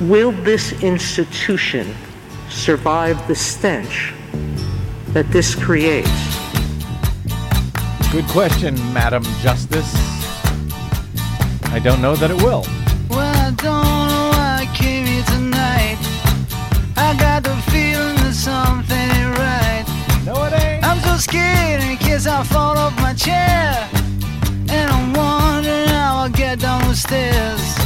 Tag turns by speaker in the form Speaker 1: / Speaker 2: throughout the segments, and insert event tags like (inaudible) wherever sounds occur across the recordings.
Speaker 1: Will this institution survive the stench that this creates?
Speaker 2: Good question, Madam Justice. I don't know that it will.
Speaker 3: Well, I don't know why I came here tonight. I got the feeling that something ain't right.
Speaker 2: No, it ain't.
Speaker 3: I'm so scared in case I fall off my chair. And I'm wondering how I'll get down the stairs.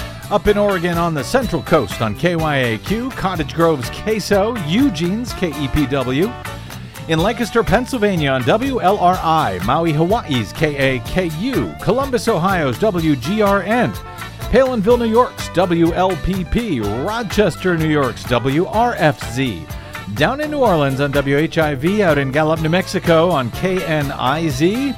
Speaker 2: Up in Oregon on the Central Coast on KYAQ, Cottage Grove's KSO, Eugene's KEPW. In Lancaster, Pennsylvania on WLRI, Maui, Hawaii's KAKU, Columbus, Ohio's WGRN, Palenville, New York's WLPP, Rochester, New York's WRFZ, down in New Orleans on WHIV, out in Gallup, New Mexico on KNIZ,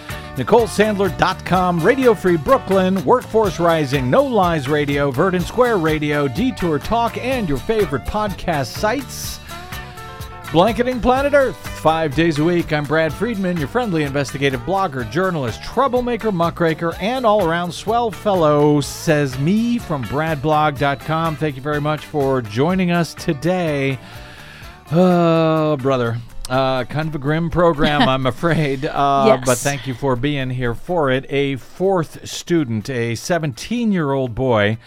Speaker 2: NicoleSandler.com, Radio Free Brooklyn, Workforce Rising, No Lies Radio, Verdant Square Radio, Detour Talk, and your favorite podcast sites. Blanketing Planet Earth, five days a week. I'm Brad Friedman, your friendly investigative blogger, journalist, troublemaker, muckraker, and all around swell fellow, says me from BradBlog.com. Thank you very much for joining us today. Oh, brother. Uh, kind of a grim program, I'm (laughs) afraid. Uh,
Speaker 4: Yes.
Speaker 2: But thank you for being here for it. A fourth student, a 17 year old boy,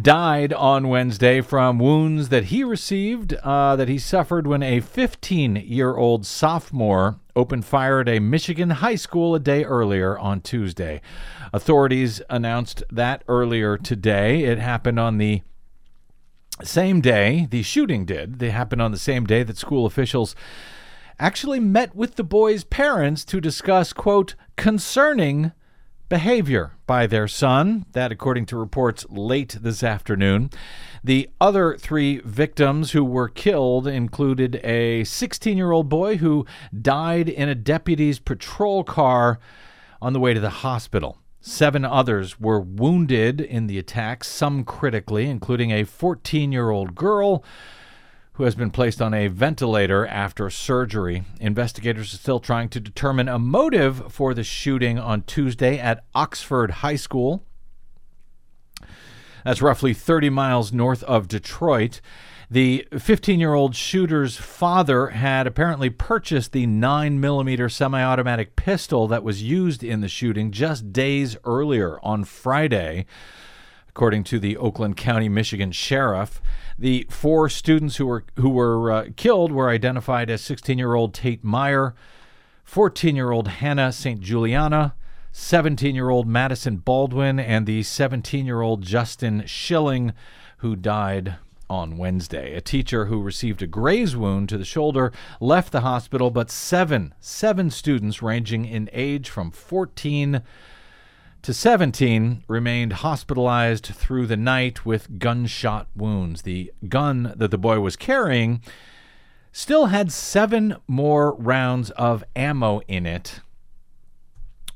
Speaker 2: died on Wednesday from wounds that he received, uh, that he suffered when a 15 year old sophomore opened fire at a Michigan high school a day earlier on Tuesday. Authorities announced that earlier today. It happened on the same day, the shooting did. They happened on the same day that school officials actually met with the boy's parents to discuss, quote, concerning behavior by their son. That, according to reports late this afternoon. The other three victims who were killed included a 16 year old boy who died in a deputy's patrol car on the way to the hospital. Seven others were wounded in the attack, some critically, including a 14 year old girl who has been placed on a ventilator after surgery. Investigators are still trying to determine a motive for the shooting on Tuesday at Oxford High School. That's roughly 30 miles north of Detroit. The 15 year old shooter's father had apparently purchased the 9mm semi automatic pistol that was used in the shooting just days earlier on Friday. According to the Oakland County, Michigan sheriff, the four students who were who were uh, killed were identified as 16-year-old Tate Myre, 14-year-old Hannah St. Juliana, 17-year-old Madison Baldwin, and the 17-year-old Justin Shilling, who died on Wednesday. A teacher who received a graze wound to the shoulder left the hospital, but seven seven students ranging in age from 14 to 17 remained hospitalized through the night with gunshot wounds. The gun that the boy was carrying still had seven more rounds of ammo in it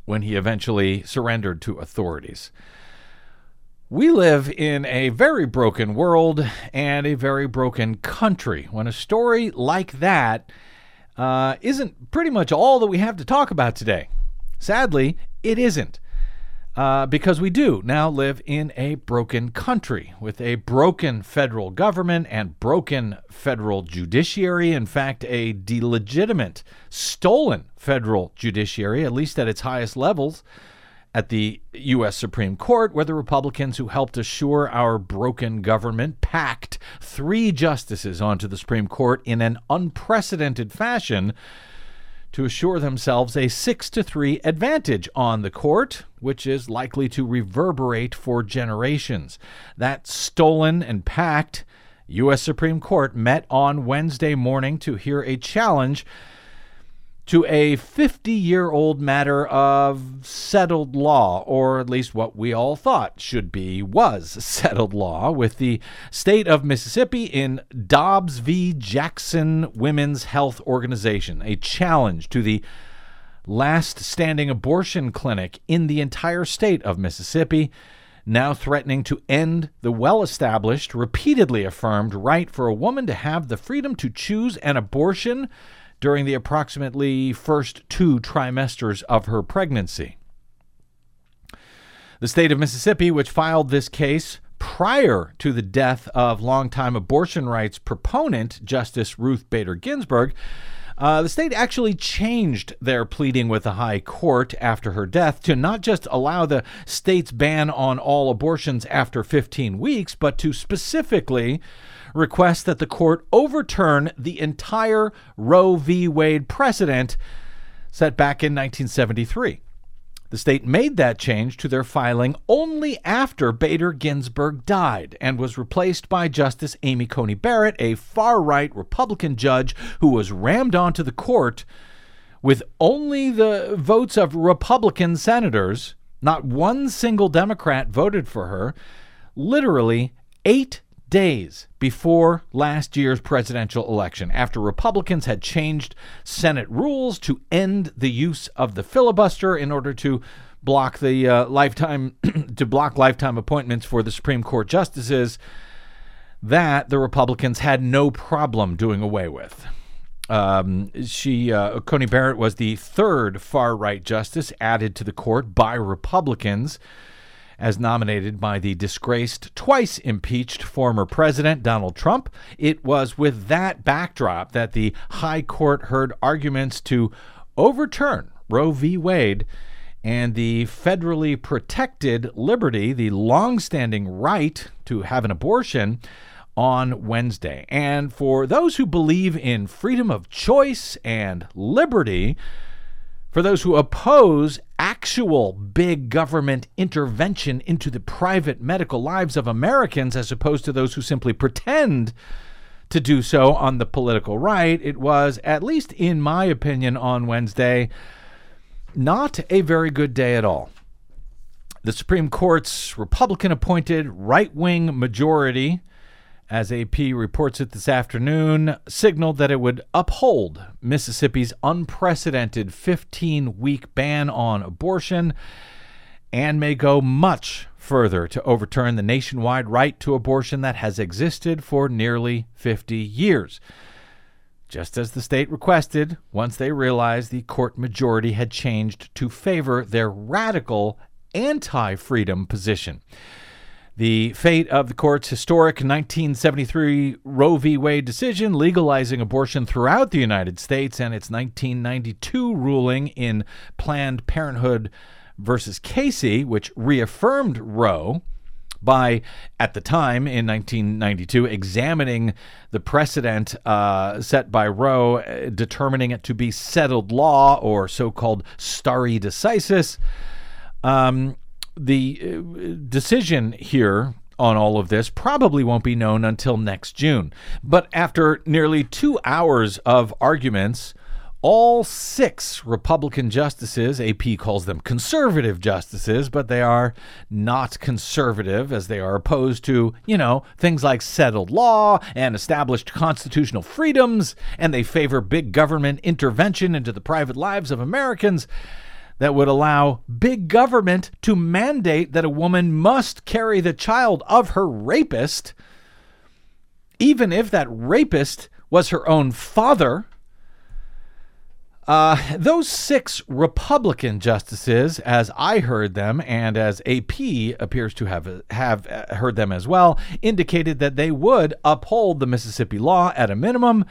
Speaker 2: when he eventually surrendered to authorities. We live in a very broken world and a very broken country. When a story like that uh, isn't pretty much all that we have to talk about today. Sadly, it isn't. Uh, because we do now live in a broken country with a broken federal government and broken federal judiciary. In fact, a delegitimate, stolen federal judiciary, at least at its highest levels, at the U.S. Supreme Court, where the Republicans who helped assure our broken government packed three justices onto the Supreme Court in an unprecedented fashion to assure themselves a 6 to 3 advantage on the court, which is likely to reverberate for generations. That stolen and packed U.S. Supreme Court met on Wednesday morning to hear a challenge to a 50 year old matter of settled law, or at least what we all thought should be, was (laughs) settled law, with the state of Mississippi in Dobbs v. Jackson Women's Health Organization, a challenge to the last standing abortion clinic in the entire state of Mississippi. Now threatening to end the well established, repeatedly affirmed right for a woman to have the freedom to choose an abortion during the approximately first two trimesters of her pregnancy. The state of Mississippi, which filed this case prior to the death of longtime abortion rights proponent Justice Ruth Bader Ginsburg, uh, the state actually changed their pleading with the High Court after her death to not just allow the state's ban on all abortions after 15 weeks, but to specifically request that the court overturn the entire Roe v. Wade precedent set back in 1973. The state made that change to their filing only after Bader Ginsburg died and was replaced by Justice Amy Coney Barrett, a far right Republican judge who was rammed onto the court with only the votes of Republican senators. Not one single Democrat voted for her. Literally eight days before last year's presidential election, after Republicans had changed Senate rules to end the use of the filibuster in order to block the uh, lifetime (clears throat) to block lifetime appointments for the Supreme Court justices that the Republicans had no problem doing away with. Um, she, uh, Coney Barrett, was the third far right justice added to the court by Republicans as nominated by the disgraced, twice impeached former president Donald Trump. It was with that backdrop that the High Court heard arguments to overturn Roe v. Wade and the federally protected liberty, the long-standing right to have an abortion on Wednesday. And for those who believe in freedom of choice and liberty, for those who oppose actual big government intervention into the private medical lives of Americans, as opposed to those who simply pretend to do so on the political right, it was, at least in my opinion, on Wednesday, not a very good day at all. The Supreme Court's Republican appointed right wing majority as AP reports it this afternoon, signaled that it would uphold Mississippi's unprecedented 15 week ban on abortion and may go much further to overturn the nationwide right to abortion that has existed for nearly 50 years. Just as the state requested, once they realized the court majority had changed to favor their radical anti freedom position. The fate of the court's historic 1973 Roe v. Wade decision legalizing abortion throughout the United States and its 1992 ruling in Planned Parenthood versus Casey, which reaffirmed Roe by, at the time in 1992, examining the precedent uh, set by Roe, uh, determining it to be settled law or so called stare decisis. Um, the uh, decision here on all of this probably won't be known until next June. But after nearly two hours of arguments, all six Republican justices, AP calls them conservative justices, but they are not conservative as they are opposed to, you know, things like settled law and established constitutional freedoms, and they favor big government intervention into the private lives of Americans that would allow big government to mandate that a woman must carry the child of her rapist, even if that rapist was her own father. Uh, those six Republican justices, as I heard them, and as AP appears to have have heard them as well, indicated that they would uphold the Mississippi law at a minimum,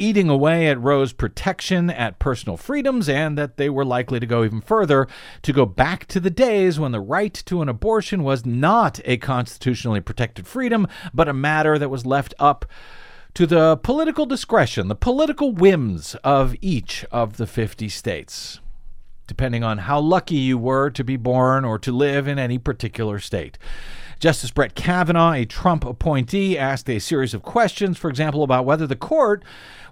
Speaker 2: eating away at Roe's protection at personal freedoms, and that they were likely to go even further to go back to the days when the right to an abortion was not a constitutionally protected freedom, but a matter that was left up to the political discretion, the political whims of each of the 50 states, depending on how lucky you were to be born or to live in any particular state. Justice Brett Kavanaugh, a Trump appointee, asked a series of questions, for example, about whether the court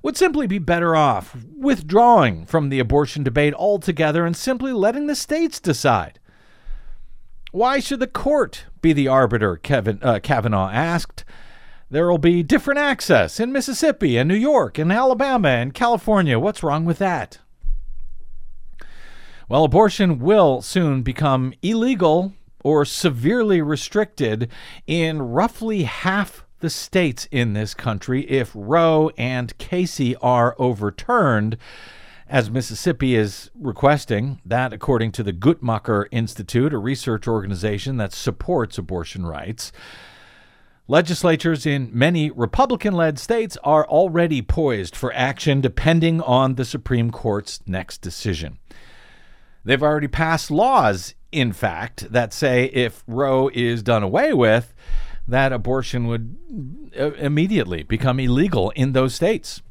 Speaker 2: would simply be better off withdrawing from the abortion debate altogether and simply letting the states decide. Why should the court be the arbiter? Kevin uh, Kavanaugh asked. There will be different access in Mississippi and New York and Alabama and California. What's wrong with that? Well, abortion will soon become illegal or severely restricted in roughly half the states in this country if Roe and Casey are overturned, as Mississippi is requesting. That, according to the Guttmacher Institute, a research organization that supports abortion rights. Legislatures in many Republican led states are already poised for action depending on the Supreme Court's next decision. They've already passed laws, in fact, that say if Roe is done away with, that abortion would uh, immediately become illegal in those states.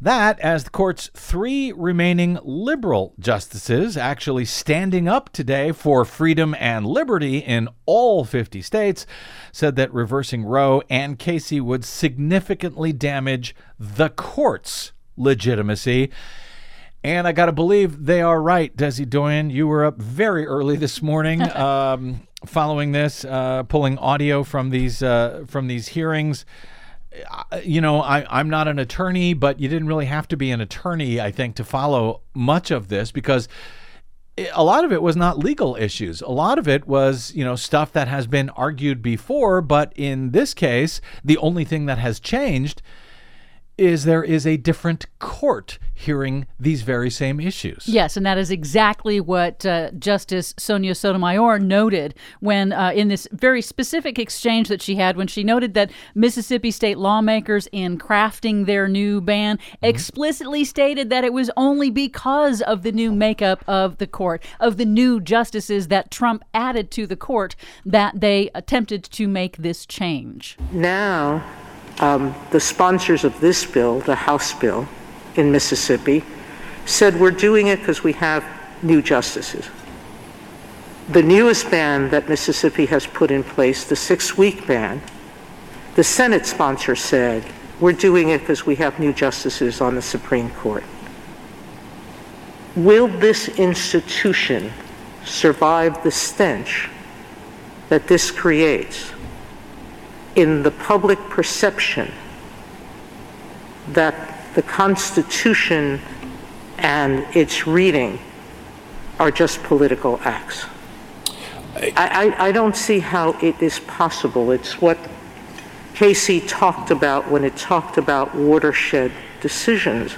Speaker 2: That, as the court's three remaining liberal justices actually standing up today for freedom and liberty in all 50 states, said that reversing Roe and Casey would significantly damage the court's legitimacy. And I got to believe they are right, Desi Doyen. You were up very early this morning, (laughs) um, following this, uh, pulling audio from these uh, from these hearings you know, I, I'm not an attorney, but you didn't really have to be an attorney, I think, to follow much of this because a lot of it was not legal issues. A lot of it was, you know, stuff that has been argued before. But in this case, the only thing that has changed is there is a different court hearing these very same issues.
Speaker 4: Yes, and that is exactly what uh, Justice Sonia Sotomayor noted when, uh, in this very specific exchange that she had, when she noted that Mississippi state lawmakers, in crafting their new ban, mm-hmm. explicitly stated that it was only because of the new makeup of the court, of the new justices that Trump added to the court, that they attempted to make this change.
Speaker 1: Now, um, the sponsors of this bill, the House bill in Mississippi, said we're doing it because we have new justices. The newest ban that Mississippi has put in place, the six week ban, the Senate sponsor said we're doing it because we have new justices on the Supreme Court. Will this institution survive the stench that this creates? In the public perception that the Constitution and its reading are just political acts. I, I, I, don't see how it is possible. It's what Casey talked about when it talked about watershed decisions.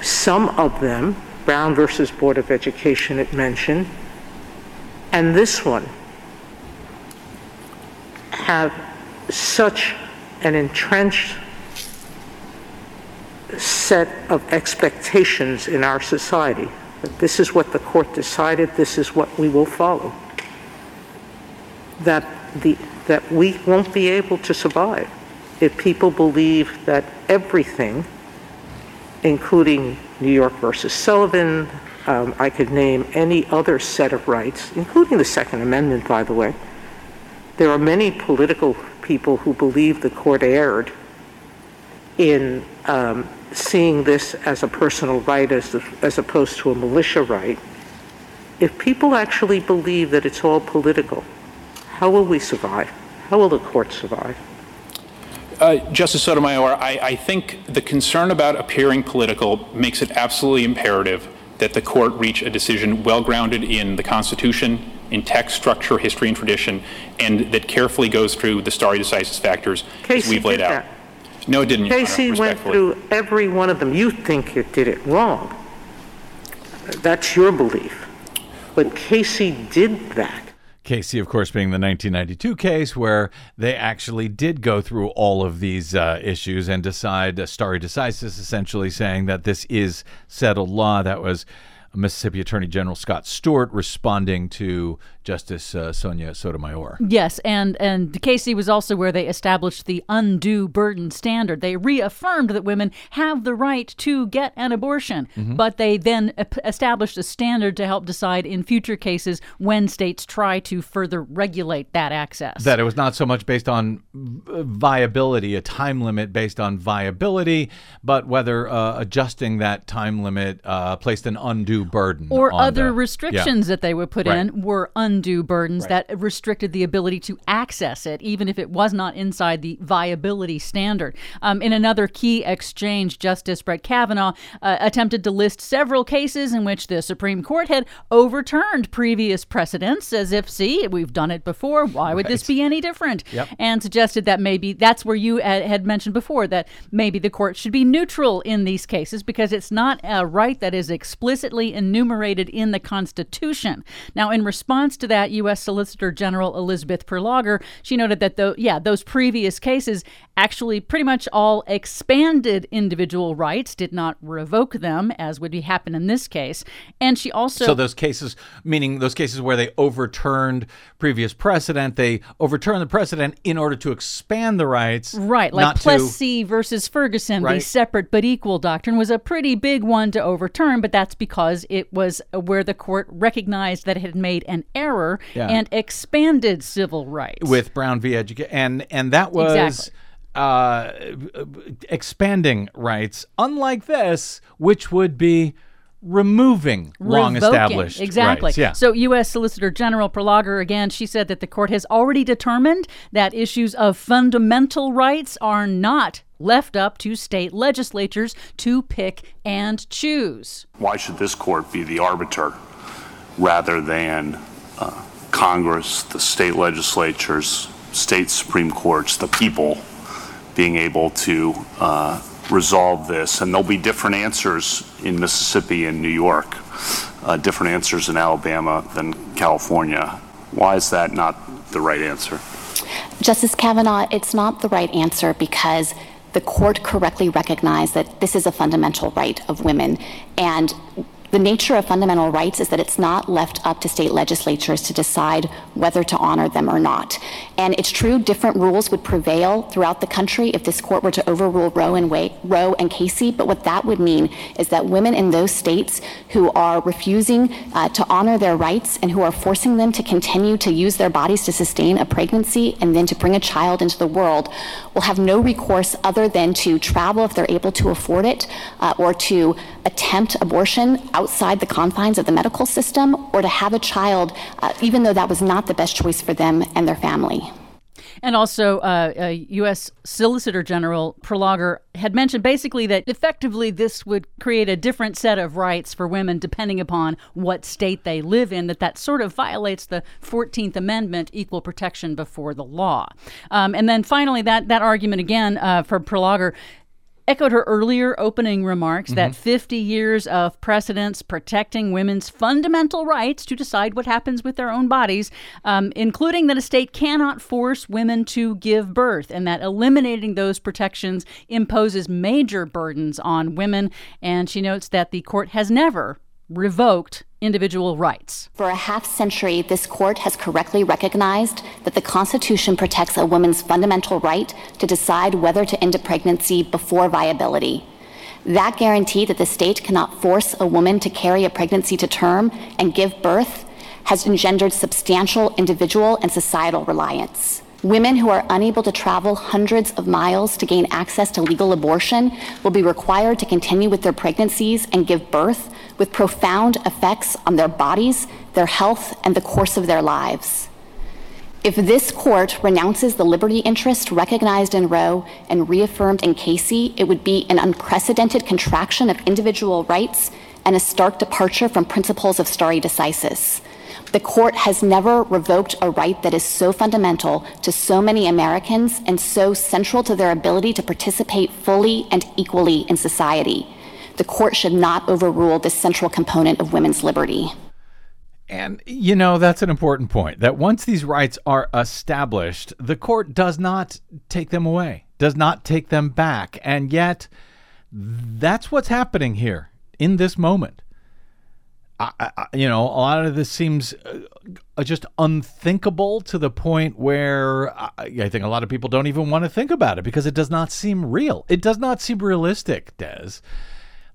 Speaker 1: Some of them, Brown versus Board of Education, it mentioned, and this one, have such an entrenched set of expectations in our society that this is what the court decided, this is what we will follow, that, the, that we won't be able to survive if people believe that everything, including New York versus Sullivan, um, I could name any other set of rights, including the Second Amendment, by the way. There are many political people who believe the court erred in um, seeing this as a personal right as, the, as opposed to a militia right, if people actually believe that it's all political, how will we survive? How will the court survive?
Speaker 5: Uh, Justice Sotomayor, I, I think the concern about appearing political makes it absolutely imperative that the court reach a decision well grounded in the Constitution in text, structure, history, and tradition, and that carefully goes through the stare decisis factors
Speaker 1: Casey
Speaker 5: we've laid
Speaker 1: did
Speaker 5: out.
Speaker 1: That.
Speaker 5: No, it didn't.
Speaker 1: Casey
Speaker 5: Honor,
Speaker 1: went through every one of them. You think it did it wrong. That's your belief. But Casey did that.
Speaker 2: Casey, of course, being the 1992 case where they actually did go through all of these uh, issues and decide, uh, stare decisis, essentially saying that this is settled law that was Mississippi Attorney General Scott Stewart responding to Justice uh, Sonia Sotomayor.
Speaker 4: Yes, and and Casey was also where they established the undue burden standard. They reaffirmed that women have the right to get an abortion,
Speaker 2: Mm-hmm.
Speaker 4: but they then established a standard to help decide in future cases when states try to further regulate that access.
Speaker 2: That it was not so much based on viability, a time limit based on viability, but whether uh, adjusting that time limit uh, placed an undue burden
Speaker 4: or other
Speaker 2: the-
Speaker 4: restrictions that they would put
Speaker 2: Right.
Speaker 4: in were undue burdens that restricted the ability to access it, even if it was not inside the viability standard. Um, in another key exchange, Justice Brett Kavanaugh uh, attempted to list several cases in which the Supreme Court had overturned previous precedents, as if, see, we've done it before. Why would this be any different?
Speaker 2: Yep.
Speaker 4: And suggested that maybe that's where you had mentioned before that maybe the court should be neutral in these cases because it's not a right that is explicitly enumerated in the Constitution. Now, in response to that, U.S. Solicitor General Elizabeth Prelogar, she noted that though, yeah, those previous cases actually pretty much all expanded individual rights, did not revoke them, as would be happen in this case. And she also
Speaker 2: So those cases, meaning those cases where they overturned previous precedent, they overturned the precedent in order to expand the rights,
Speaker 4: Right, like
Speaker 2: not to
Speaker 4: Plessy versus Ferguson, the separate but equal doctrine was a pretty big one to overturn, but that's because it was where the court recognized that it had made an error
Speaker 2: Yeah.
Speaker 4: and expanded civil rights.
Speaker 2: with Brown v. Education, and and that was.
Speaker 4: Exactly.
Speaker 2: Uh, expanding rights, unlike this, which would be removing long
Speaker 4: Revoking.
Speaker 2: established
Speaker 4: exactly.
Speaker 2: rights. Yeah.
Speaker 4: So, U.S. Solicitor General Prelogar again, she said that the court has already determined that issues of fundamental rights are not left up to state legislatures to pick and choose.
Speaker 6: Why should this court be the arbiter rather than uh, Congress, the state legislatures, state Supreme Courts, the people being able to uh, resolve this? And there'll be different answers in Mississippi and New York, uh, different answers in Alabama than California. Why is that not the right answer?
Speaker 7: Justice Kavanaugh, it's not the right answer because the court correctly recognized that this is a fundamental right of women. And the nature of fundamental rights is that it's not left up to state legislatures to decide whether to honor them or not. And it's true, different rules would prevail throughout the country if this court were to overrule Roe and, Wa- Roe and Casey. But what that would mean is that women in those states who are refusing uh, to honor their rights and who are forcing them to continue to use their bodies to sustain a pregnancy and then to bring a child into the world will have no recourse other than to travel if they're able to afford it uh, or to attempt abortion outside the confines of the medical system or to have a child, uh, even though that was not the best choice for them and their family.
Speaker 4: And also, uh, uh, U.S. Solicitor General Prelogar had mentioned basically that effectively this would create a different set of rights for women depending upon what state they live in, that that sort of violates the 14th Amendment, equal protection before the law. Um, and then finally, that, that argument again uh, for Prelogar echoed her earlier opening remarks that 50 years of precedents protecting women's fundamental rights to decide what happens with their own bodies, um, including that a state cannot force women to give birth, and that eliminating those protections imposes major burdens on women. And she notes that the court has never revoked individual rights.
Speaker 7: For a half century, this court has correctly recognized that the Constitution protects a woman's fundamental right to decide whether to end a pregnancy before viability. That guarantee that the state cannot force a woman to carry a pregnancy to term and give birth has engendered substantial individual and societal reliance. Women who are unable to travel hundreds of miles to gain access to legal abortion will be required to continue with their pregnancies and give birth with profound effects on their bodies, their health, and the course of their lives. If this court renounces the liberty interest recognized in Roe and reaffirmed in Casey, it would be an unprecedented contraction of individual rights and a stark departure from principles of stare decisis. The court has never revoked a right that is so fundamental to so many Americans and so central to their ability to participate fully and equally in society. The court should not overrule this central component of women's liberty.
Speaker 2: And, you know, that's an important point that once these rights are established, the court does not take them away, does not take them back. And yet, that's what's happening here in this moment. I, I, you know, a lot of this seems uh, just unthinkable to the point where I, I think a lot of people don't even want to think about it because it does not seem real. It does not seem realistic, Des,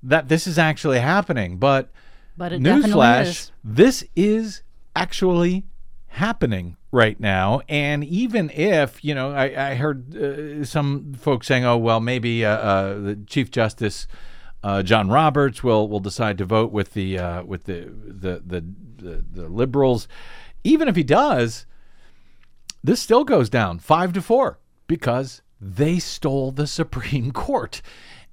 Speaker 2: that this is actually happening. But,
Speaker 4: But
Speaker 2: newsflash,
Speaker 4: is.
Speaker 2: this is actually happening right now. And even if, you know, I, I heard uh, some folks saying, oh, well, maybe uh, uh, the Chief Justice uh, John Roberts will will decide to vote with the uh, with the the, the the the liberals. Even if he does, this still goes down five to four because they stole the Supreme (laughs) Court.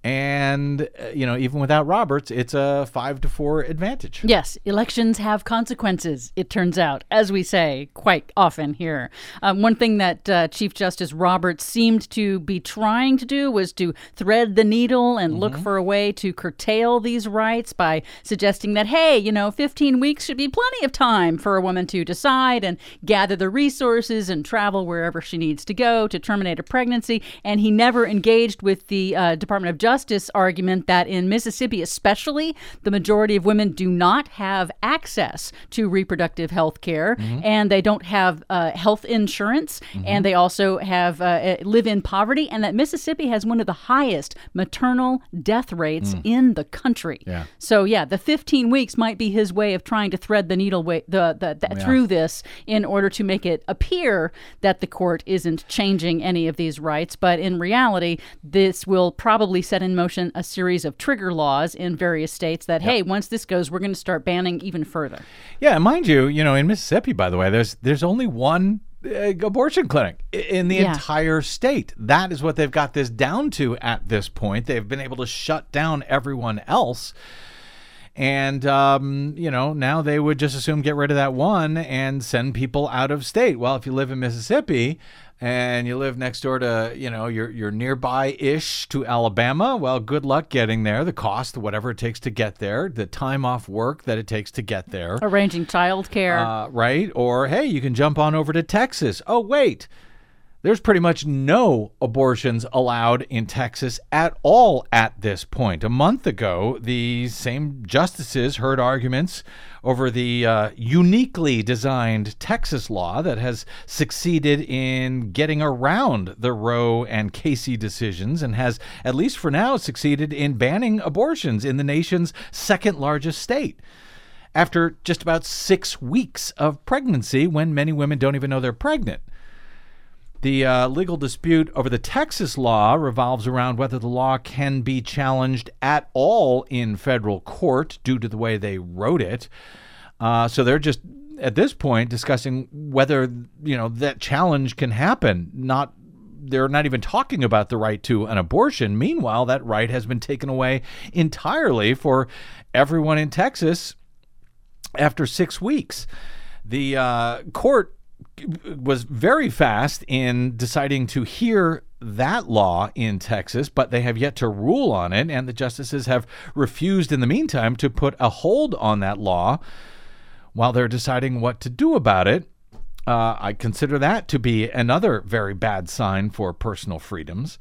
Speaker 2: And uh, you know, even without Roberts, it's a five to four advantage.
Speaker 4: Yes, elections have consequences, it turns out, as we say quite often here. Um, one thing that uh, Chief Justice Roberts seemed to be trying to do was to thread the needle and look for a way to curtail these rights by suggesting that, hey, you know, 15 weeks should be plenty of time for a woman to decide and gather the resources and travel wherever she needs to go to terminate a pregnancy. And he never engaged with the uh, Department of Justice argument that in Mississippi, especially, the majority of women do not have access to reproductive health care and they don't have uh, health insurance and they also have uh, uh, live in poverty and that Mississippi has one of the highest maternal death rates in the country.
Speaker 2: Yeah.
Speaker 4: So yeah, the 15 weeks might be his way of trying to thread the needle way, the, the, the through this in order to make it appear that the court isn't changing any of these rights, but in reality, this will probably set in motion a series of trigger laws in various states that hey, once this goes, we're going to start banning even further.
Speaker 2: Yeah, mind you, you know, in Mississippi, by the way, there's there's only one uh, abortion clinic in the
Speaker 4: Yeah.
Speaker 2: entire state. That is what they've got this down to at this point. They've been able to shut down everyone else. And, um, you know, now they would just assume get rid of that one and send people out of state. Well, if you live in Mississippi and you live next door to, you know, you're, you're nearby ish to Alabama, well, good luck getting there. The cost, whatever it takes to get there, the time off work that it takes to get there.
Speaker 4: Arranging childcare.
Speaker 2: Uh, right? Or, hey, you can jump on over to Texas. Oh, wait. There's pretty much no abortions allowed in Texas at all at this point. A month ago, the same justices heard arguments over the uh, uniquely designed Texas law that has succeeded in getting around the Roe and Casey decisions and has, at least for now, succeeded in banning abortions in the nation's second largest state after just about six weeks of pregnancy when many women don't even know they're pregnant. The uh, legal dispute over the Texas law revolves around whether the law can be challenged at all in federal court due to the way they wrote it. Uh, so they're just at this point discussing whether you know that challenge can happen. Not they're not even talking about the right to an abortion. Meanwhile, that right has been taken away entirely for everyone in Texas after six weeks. The uh, court was very fast in deciding to hear that law in Texas, but they have yet to rule on it, and the justices have refused in the meantime to put a hold on that law while they're deciding what to do about it. Uh, I consider that to be another very bad sign for personal freedoms.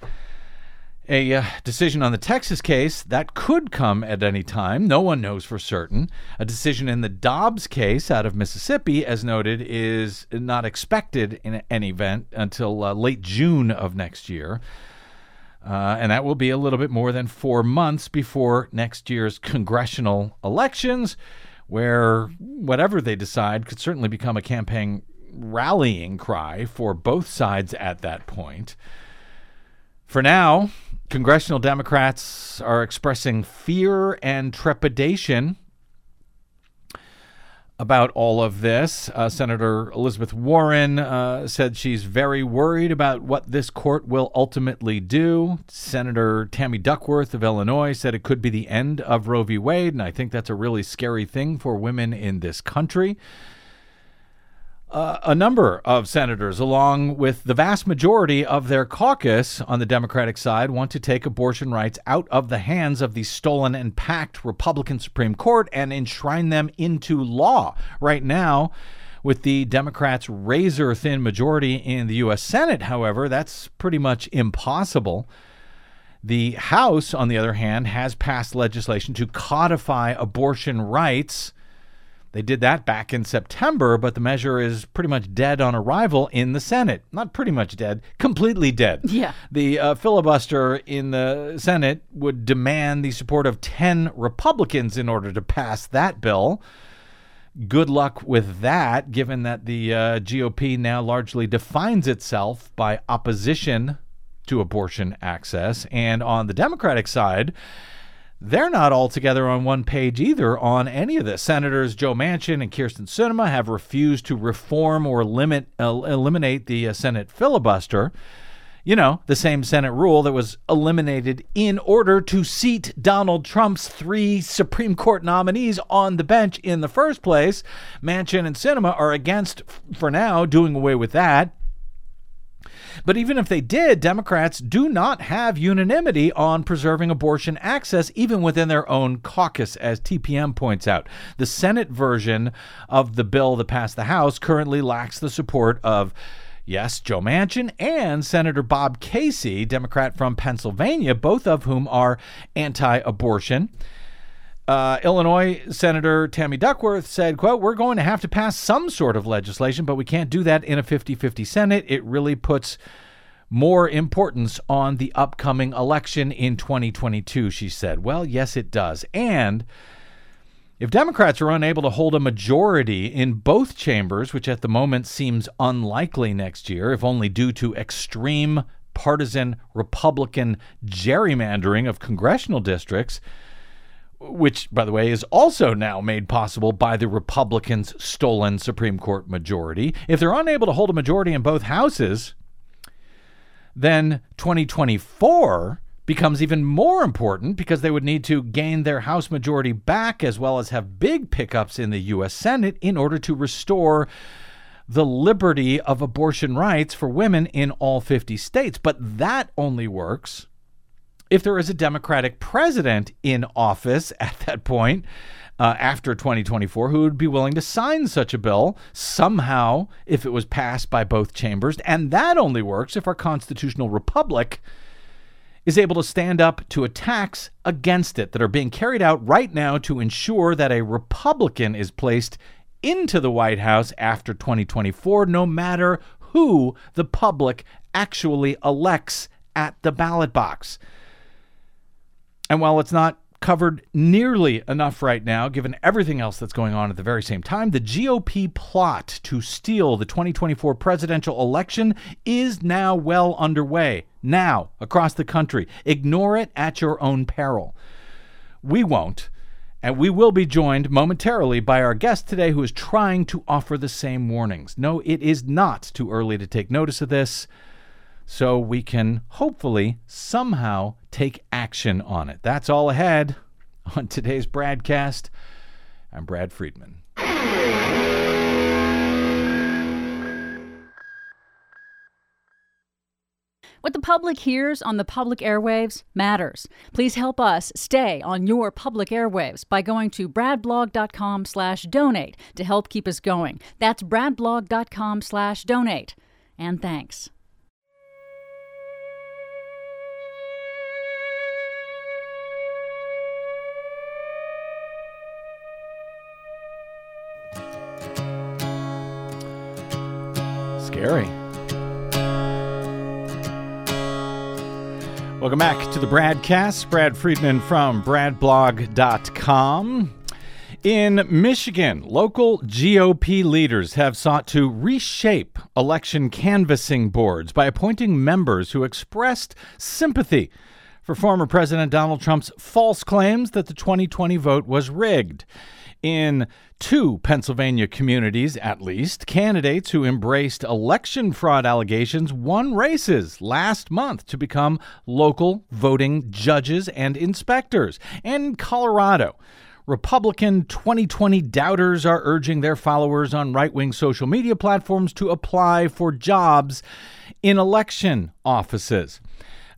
Speaker 2: A uh, decision on the Texas case that could come at any time. No one knows for certain. A decision in the Dobbs case out of Mississippi, as noted, is not expected in any event until uh, late June of next year. Uh, and that will be a little bit more than four months before next year's congressional elections, where whatever they decide could certainly become a campaign rallying cry for both sides at that point. For now, congressional Democrats are expressing fear and trepidation about all of this. Uh, Senator Elizabeth Warren uh, said she's very worried about what this court will ultimately do. Senator Tammy Duckworth of Illinois said it could be the end of Roe v. Wade, and I think that's a really scary thing for women in this country. A number of senators, along with the vast majority of their caucus on the Democratic side, want to take abortion rights out of the hands of the stolen and packed Republican Supreme Court and enshrine them into law. Right now, with the Democrats' razor thin majority in the U.S. Senate, however, that's pretty much impossible. The House, on the other hand, has passed legislation to codify abortion rights They did that back in September, but the measure is pretty much dead on arrival in the Senate. Not pretty much dead, completely dead. (laughs)
Speaker 4: Yeah.
Speaker 2: The uh, filibuster in the Senate would demand the support of 10 Republicans in order to pass that bill. Good luck with that, given that the uh, GOP now largely defines itself by opposition to abortion access. And on the Democratic side, they're not altogether on one page either on any of this. Senators Joe Manchin and Kyrsten Sinema have refused to reform or limit uh, eliminate the uh, Senate filibuster. You know, the same Senate rule that was eliminated in order to seat Donald Trump's three Supreme Court nominees on the bench in the first place. Manchin and Sinema are against, for now, doing away with that. But even if they did, Democrats do not have unanimity on preserving abortion access, even within their own caucus, as TPM points out. The Senate version of the bill that passed the House currently lacks the support of Yes, Joe Manchin and Senator Bob Casey, Democrat from Pennsylvania, both of whom are anti abortion. Uh, Illinois Senator Tammy Duckworth said, quote, we're going to have to pass some sort of legislation, but we can't do that in a 50-50 Senate. It really puts more importance on the upcoming election in 2022, she said. Well, yes, it does. And if Democrats are unable to hold a majority in both chambers, which at the moment seems unlikely next year, if only due to extreme partisan Republican gerrymandering of congressional districts, which, by the way, is also now made possible by the Republicans' stolen Supreme Court majority. If they're unable to hold a majority in both houses, then 2024 becomes even more important because they would need to gain their House majority back as well as have big pickups in the U.S. Senate in order to restore the liberty of abortion rights for women in all 50 states. But that only works if there is a Democratic president in office (laughs) at that point, uh, after 2024, who would be willing to sign such a bill somehow if it was passed by both chambers. And that only works if our constitutional republic is able to stand up to attacks against it that are being carried out right now to ensure that a Republican is placed into the White House after 2024, no matter who the public actually elects at the ballot box. And while it's not covered nearly enough right now, given everything else that's going on at the very same time, the GOP plot to steal the 2024 presidential election is now well underway. Now, across the country. Ignore it at your own peril. We won't. And we will be joined momentarily by our guest today who is trying to offer the same warnings. No, it is not too early to take notice of this so we can hopefully somehow take action on it. That's all ahead on today's broadcast. I'm Brad Friedman.
Speaker 4: What the public hears on the public airwaves matters. Please help us stay on your public airwaves by going to bradblog.com slash donate to help keep us going. That's bradblog.com slash donate. And thanks.
Speaker 2: Scary. Welcome back to the Bradcast. Brad Friedman from bradblog.com. In Michigan, local GOP leaders have sought to reshape election canvassing boards by appointing members who expressed sympathy for former President Donald Trump's false claims that the 2020 vote was rigged in two Pennsylvania communities, at least, candidates who embraced election fraud allegations won races last month to become local voting judges and inspectors. And in Colorado, Republican 2020 doubters are urging their followers on right wing social media platforms to apply for jobs in election offices.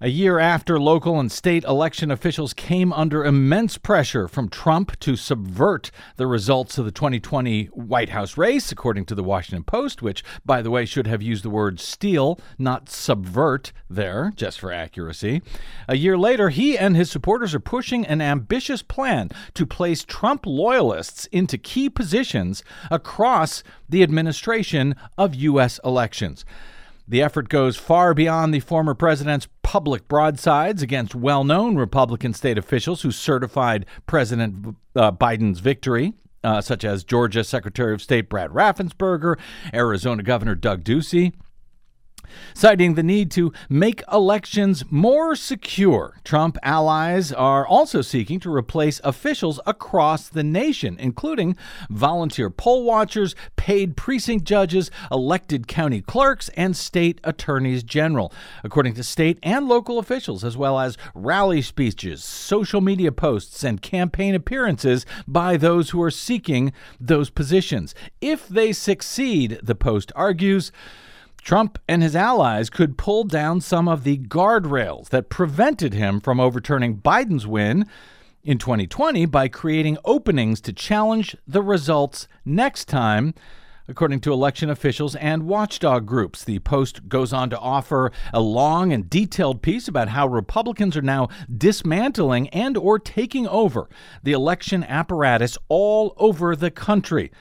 Speaker 2: A year after local and state election officials came under immense pressure from Trump to subvert the results of the 2020 White House race, according to the Washington Post, which, by the way, should have used the word steal, not subvert, there, just for accuracy. A year later, he and his supporters are pushing an ambitious plan to place Trump loyalists into key positions across the administration of U.S. elections. The effort goes far beyond the former president's public broadsides against well known Republican state officials who certified President uh, Biden's victory. Uh, such as Georgia Secretary of State Brad Raffensperger, Arizona Governor Doug Ducey, citing the need to make elections more secure. Trump allies are also seeking to replace officials across the nation, including volunteer poll watchers, paid precinct judges, elected county clerks, and state attorneys general, according to state and local officials, as well as rally speeches, social media posts, and campaign appearances by those who are seeking those positions. If they succeed, the Post argues, Trump and his allies could pull down some of the guardrails that prevented him from overturning Biden's win in 2020 by creating openings to challenge the results next time. According to election officials and watchdog groups, the Post goes on to offer a long and detailed piece about how Republicans are now dismantling and or taking over the election apparatus all over the country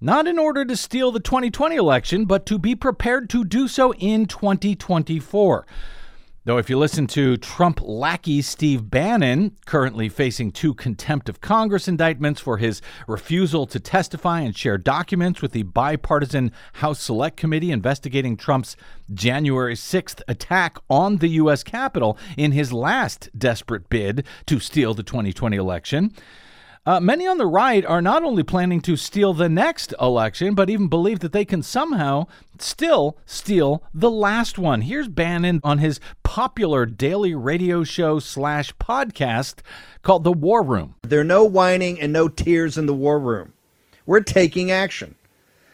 Speaker 2: not in order to steal the 2020 election, but to be prepared to do so in 2024. Though, if you listen to Trump lackey Steve Bannon, currently facing two contempt of Congress indictments for his refusal to testify and share documents with the bipartisan House Select Committee investigating Trump's January 6th attack on the U.S. Capitol in his last desperate bid to steal the 2020 election, uh, many on the right are not only planning to steal the next election, but even believe that they can somehow still steal the last one. Here's Bannon on his popular daily radio show slash podcast called The War Room.
Speaker 8: There are no whining and no tears in the war room. We're taking action.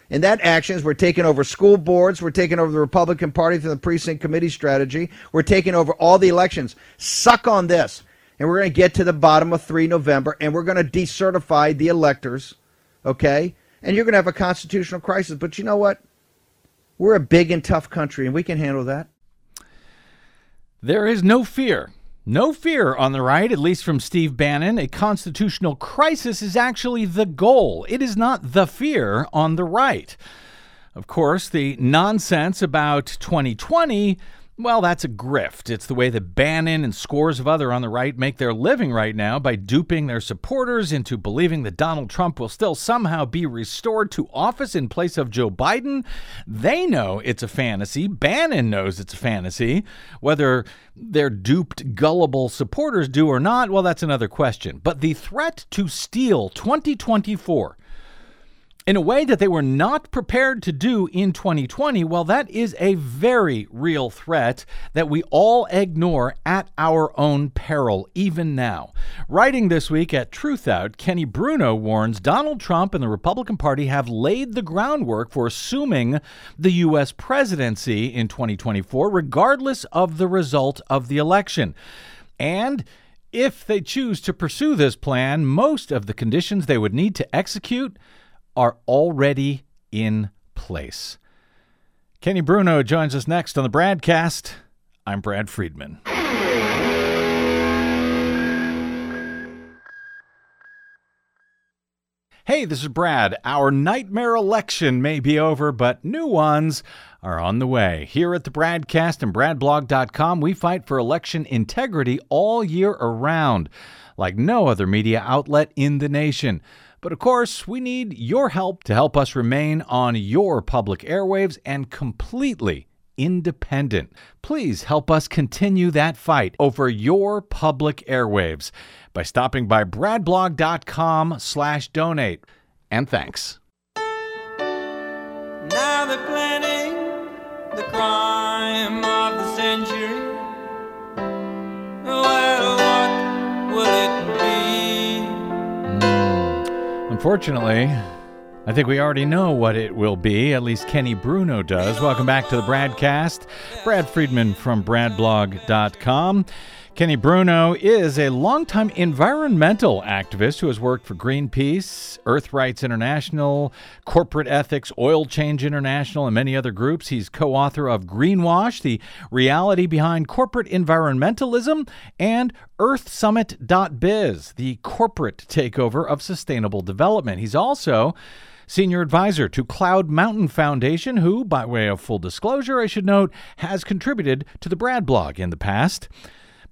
Speaker 8: And that action is we're taking over school boards, we're taking over the Republican Party through the precinct committee strategy, we're taking over all the elections. Suck on this and we're going to get to the bottom of 3 November and we're going to decertify the electors, okay? And you're going to have a constitutional crisis. But you know what? We're a big and tough country and we can handle that.
Speaker 2: There is no fear. No fear on the right, at least from Steve Bannon. A constitutional crisis is actually the goal. It is not the fear on the right. Of course, the nonsense about 2020 well, that's a grift. It's the way that Bannon and scores of other on the right make their living right now by duping their supporters into believing that Donald Trump will still somehow be restored to office in place of Joe Biden. They know it's a fantasy. Bannon knows it's a fantasy. Whether their duped, gullible supporters do or not, well, that's another question. But the threat to steal 2024 in a way that they were not prepared to do in 2020, well, that is a very real threat that we all ignore at our own peril, even now. Writing this week at Truthout, Kenny Bruno warns Donald Trump and the Republican Party have laid the groundwork for assuming the U.S. presidency in 2024, regardless of the result of the election. And if they choose to pursue this plan, most of the conditions they would need to execute are already in place. Kenny Bruno joins us next on the broadcast. I'm Brad Friedman. Hey, this is Brad. Our nightmare election may be over, but new ones are on the way. Here at the BradCast and BradBlog.com, we fight for election integrity all year around, like no other media outlet in the nation. But of course, we need your help to help us remain on your public airwaves and completely independent. Please help us continue that fight over your public airwaves by stopping by bradblog.com slash donate. And thanks.
Speaker 9: Now they're planning the crime
Speaker 2: Unfortunately, I think we already know what it will be. At least Kenny Bruno does. Welcome back to the Bradcast. Brad Friedman from BradBlog.com. Kenny Bruno is a longtime environmental activist who has worked for Greenpeace, Earth Rights International, Corporate Ethics, Oil Change International, and many other groups. He's co author of Greenwash, the reality behind corporate environmentalism, and EarthSummit.biz, the corporate takeover of sustainable development. He's also senior advisor to Cloud Mountain Foundation, who, by way of full disclosure, I should note, has contributed to the Brad blog in the past.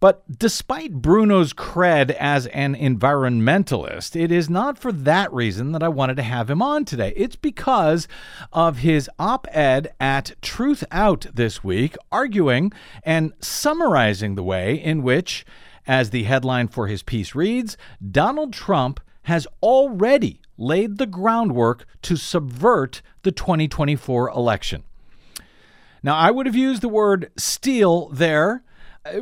Speaker 2: But despite Bruno's cred as an environmentalist, it is not for that reason that I wanted to have him on today. It's because of his op ed at Truthout this week, arguing and summarizing the way in which, as the headline for his piece reads, Donald Trump has already laid the groundwork to subvert the 2024 election. Now, I would have used the word steal there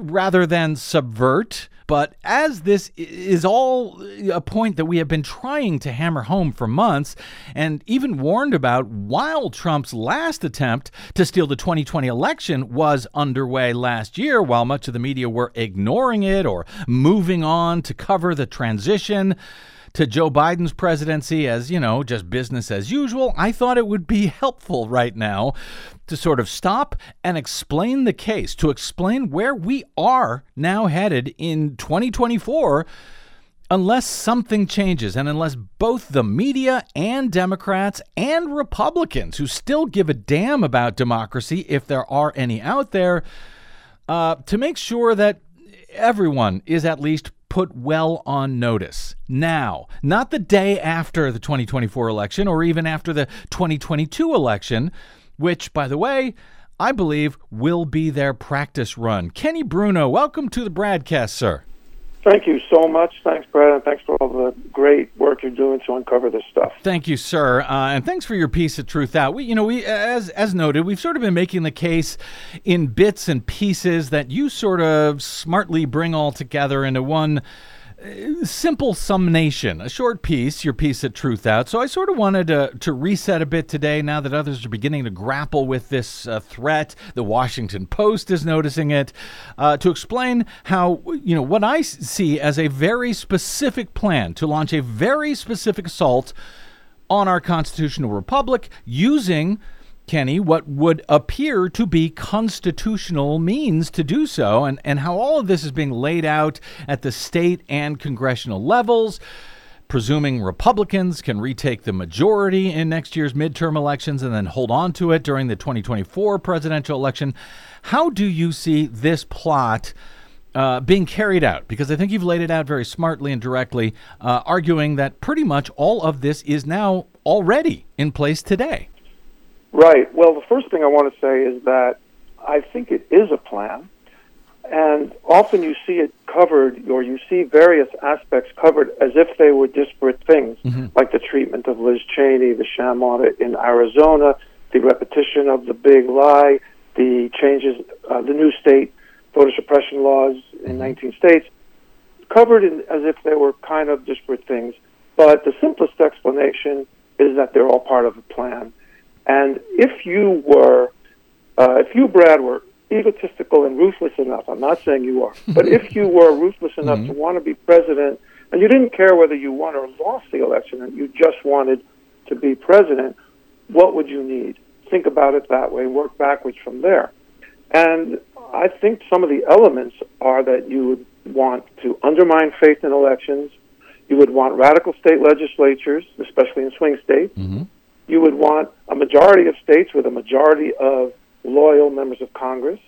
Speaker 2: rather than subvert. But as this is all a point that we have been trying to hammer home for months and even warned about while Trump's last attempt to steal the 2020 election was underway last year, while much of the media were ignoring it or moving on to cover the transition to Joe Biden's presidency as, you know, just business as usual, I thought it would be (laughs) helpful right now to sort of stop and explain the case, to explain where we are now headed in 2024 unless something changes and unless both the media and Democrats and Republicans who still give a damn about democracy, if there are any out there, uh, to make sure that everyone is at least put well on notice. Now, not the day after the 2024 election or even after the 2022 election, which, by the way, I believe will be their practice run. Kenny Bruno, welcome to the broadcast, sir.
Speaker 10: Thank you so much. Thanks, Brad, and thanks for all the great work you're doing to uncover this stuff.
Speaker 2: Thank you, sir, uh, and thanks for your piece of Truthout. We, you know, we as as noted, we've sort of been making the case in bits and pieces that you sort of smartly bring all together into one simple summation, a short piece, your piece at Truthout. So I sort of wanted to, to reset a bit today now that others are beginning to grapple with this uh, threat. The Washington Post is noticing it, uh, to explain how, you know, what I see as a very specific plan to launch a very specific assault on our constitutional republic using Kenny, what would appear to be constitutional means to do so, and, and how all of this is being laid out at the state and congressional levels. Presuming Republicans can retake the majority in next year's midterm elections and then hold on to it during the 2024 presidential election. How do you see this plot uh, being carried out? Because I think you've laid it out very smartly and directly, uh, arguing that pretty much all of this is now already in place today.
Speaker 10: Right. Well, the first thing I want to say is that I think it is a plan. And often you see it covered, or you see various aspects covered as if they were disparate things, mm-hmm. like the treatment of Liz Cheney, the sham audit in Arizona, the repetition of the big lie, the changes, uh, the new state voter suppression laws in mm-hmm. 19 states, covered in, as if they were kind of disparate things. But the simplest explanation is that they're all part of a plan. And if you were, uh, if you, Brad, were egotistical and ruthless enough, I'm not saying you are, but (laughs) if you were ruthless enough mm-hmm. to want to be president and you didn't care whether you won or lost the election and you just wanted to be president, what would you need? Think about it that way, work backwards from there. And I think some of the elements are that you would want to undermine faith in elections. You would want radical state legislatures, especially in swing states. Mm-hmm you would want a majority of states with a majority of loyal members of Congress.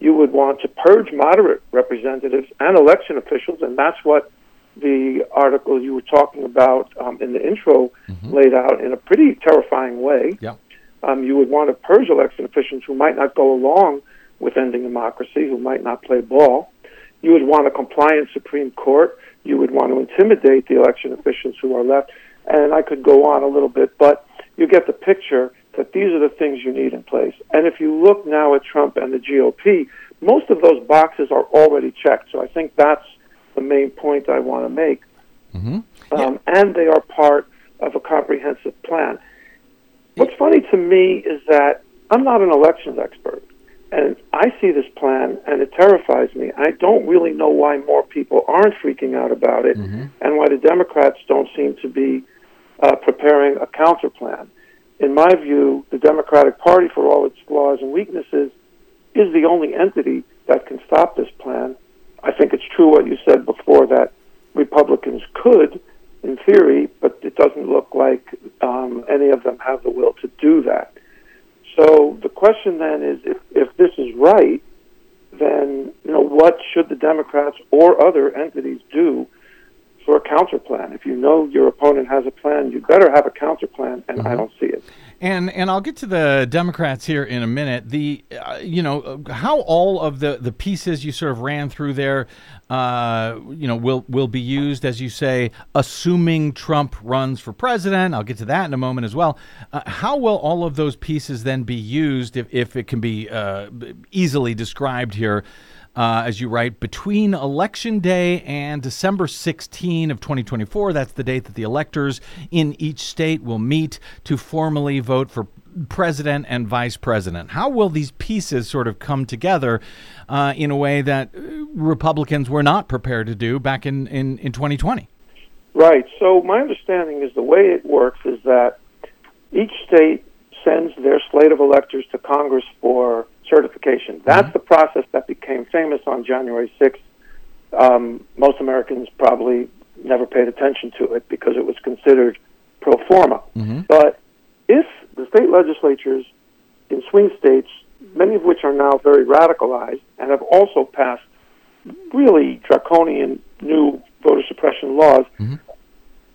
Speaker 10: You would want to purge moderate representatives and election officials, and that's what the article you were talking about um, in the intro mm-hmm. laid out in a pretty terrifying way.
Speaker 2: Yeah.
Speaker 10: Um, you would want to purge election officials who might not go along with ending democracy, who might not play ball. You would want a compliant Supreme Court. You would want to intimidate the election officials who are left. And I could go on a little bit, but you get the picture that these are the things you need in place. And if you look now at Trump and the GOP, most of those boxes are already checked. So I think that's the main point I want to make.
Speaker 2: Mm-hmm.
Speaker 10: Um, and they are part of a comprehensive plan. What's funny to me is that I'm not an elections expert, and I see this plan and it terrifies me. I don't really know why more people aren't freaking out about it, and why the Democrats don't seem to be uh, preparing a counter plan. In my view, the Democratic Party, for all its flaws and weaknesses, is the only entity that can stop this plan. I think it's true what you said before that Republicans could, in theory, but it doesn't look like um, any of them have the will to do that. So the question then is, if, if this is right, then you know what should the Democrats or other entities do for a counter plan? If you know your opponent has a plan, you better have a counter plan, and I don't see it.
Speaker 2: And and I'll get to the Democrats here in a minute. The uh, you know how all of the the pieces you sort of ran through there, uh, you know, will will be used as you say, assuming Trump runs for president. I'll get to that in a moment as well. Uh, how will all of those pieces then be used if if it can be uh, easily described here? Uh, as you write, between Election Day and December 16 of 2024. That's the date that the electors in each state will meet to formally vote for president and vice president. How will these pieces sort of come together uh, in a way that uh, Republicans were not prepared to do back in, in, in 2020?
Speaker 10: Right. So my understanding is the way it works is that each state sends their slate of electors to Congress for certification. That's mm-hmm. the process that became famous on January 6th. Um, most Americans probably never paid attention to it because it was considered pro forma. Mm-hmm. But if the state legislatures in swing states, many of which are now very radicalized and have also passed really draconian new voter suppression laws, mm-hmm.